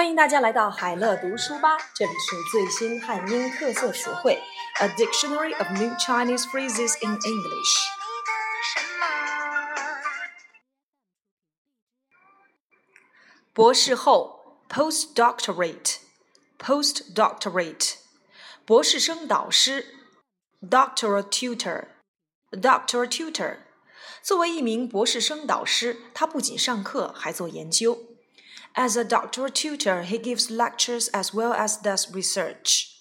欢迎大家来到海乐读书吧，这里是最新汉英特色词汇，A Dictionary of New Chinese Phrases in English。博士后，postdoctorate，postdoctorate，博士生导师，doctoral tutor，doctoral tutor。作为一名博士生导师，他不仅上课，还做研究。As a doctoral tutor, he gives lectures as well as does research.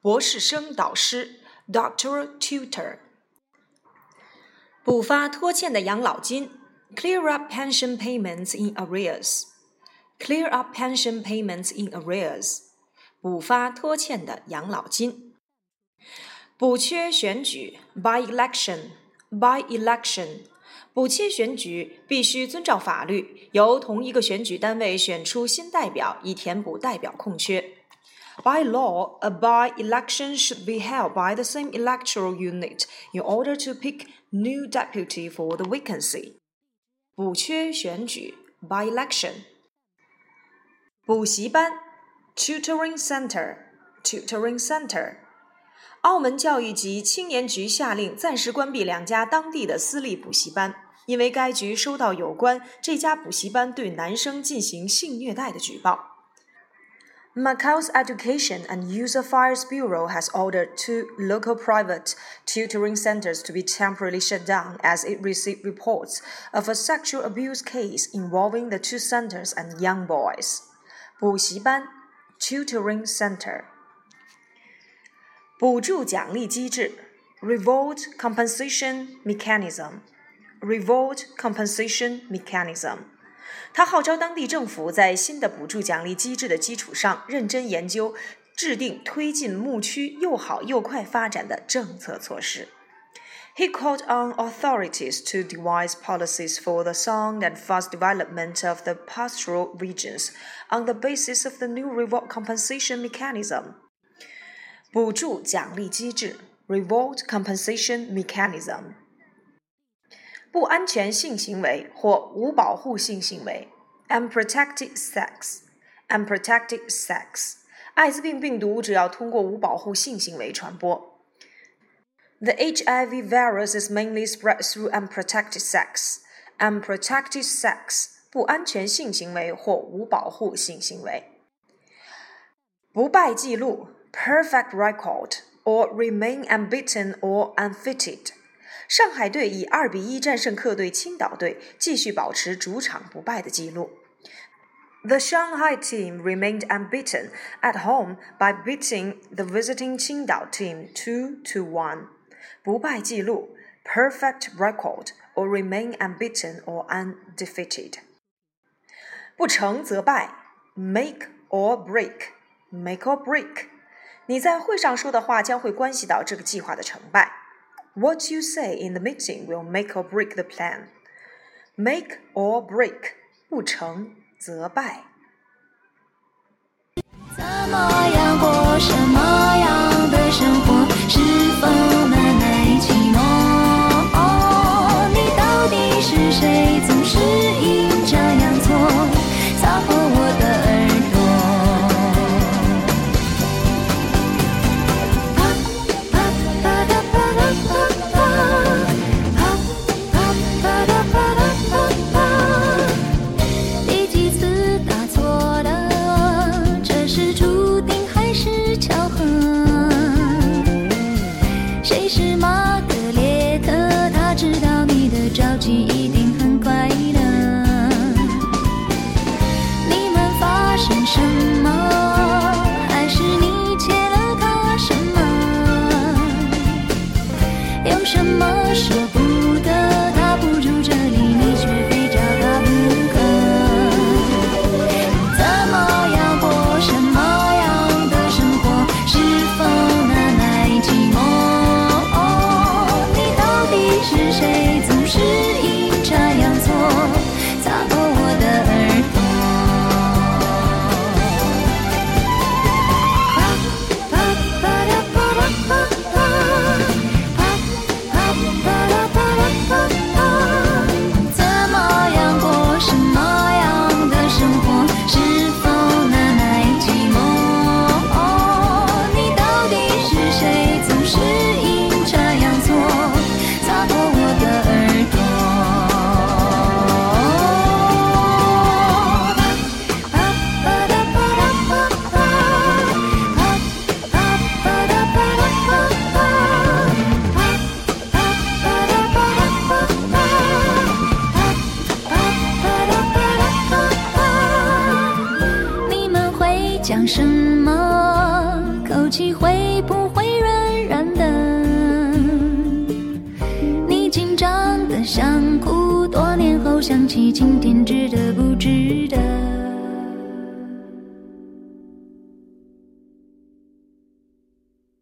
博士生导师 doctoral tutor. 补发拖欠的养老金 clear up pension payments in arrears. Clear up pension payments in arrears. 补发拖欠的养老金。补缺选举 by election. By election. 补缺选举必须遵照法律，由同一个选举单位选出新代表，以填补代表空缺。By law, a by-election should be held by the same electoral unit in order to pick new deputy for the vacancy. 补缺选举 by-election。补习班 tutoring center tutoring center。澳门教育局青年局下令暂时关闭两家当地的私立补习班。因为该局收到有关这家补习班对男生进行性虐待的举报。Macau's Education and User Affairs Bureau has ordered two local private tutoring centers to be temporarily shut down as it received reports of a sexual abuse case involving the two centers and young boys. 补习班 tutoring center 补助奖励机制 reward compensation mechanism Reward compensation mechanism，他号召当地政府在新的补助奖励机制的基础上，认真研究、制定推进牧区又好又快发展的政策措施。He called on authorities to devise policies for the sound and fast development of the pastoral regions on the basis of the new reward compensation mechanism。 补助奖励机制 （Reward compensation mechanism）。不安全性行为或无保护性行为，unprotected sex，unprotected sex，艾滋病病毒主要通过无保护性行为传播。The HIV virus is mainly spread through unprotected sex. Unprotected sex，不安全性行为或无保护性行为。不败记录 ，perfect record or remain unbeaten or unfitted。上海队以二比一战胜客队青岛队，继续保持主场不败的纪录。The Shanghai team remained unbeaten at home by beating the visiting Qingdao team two to one. 不败纪录 perfect record or remain unbeaten or undefeated. 不成则败 make or break make or break. 你在会上说的话将会关系到这个计划的成败。what you say in the meeting will make or break the plan. Make or break，不成则败。怎么样过什么样的生活？是否难耐寂寞？你到底是谁？总是是梦什么？口气会不会软软的？你紧张的想哭，多年后想起，今天值得不？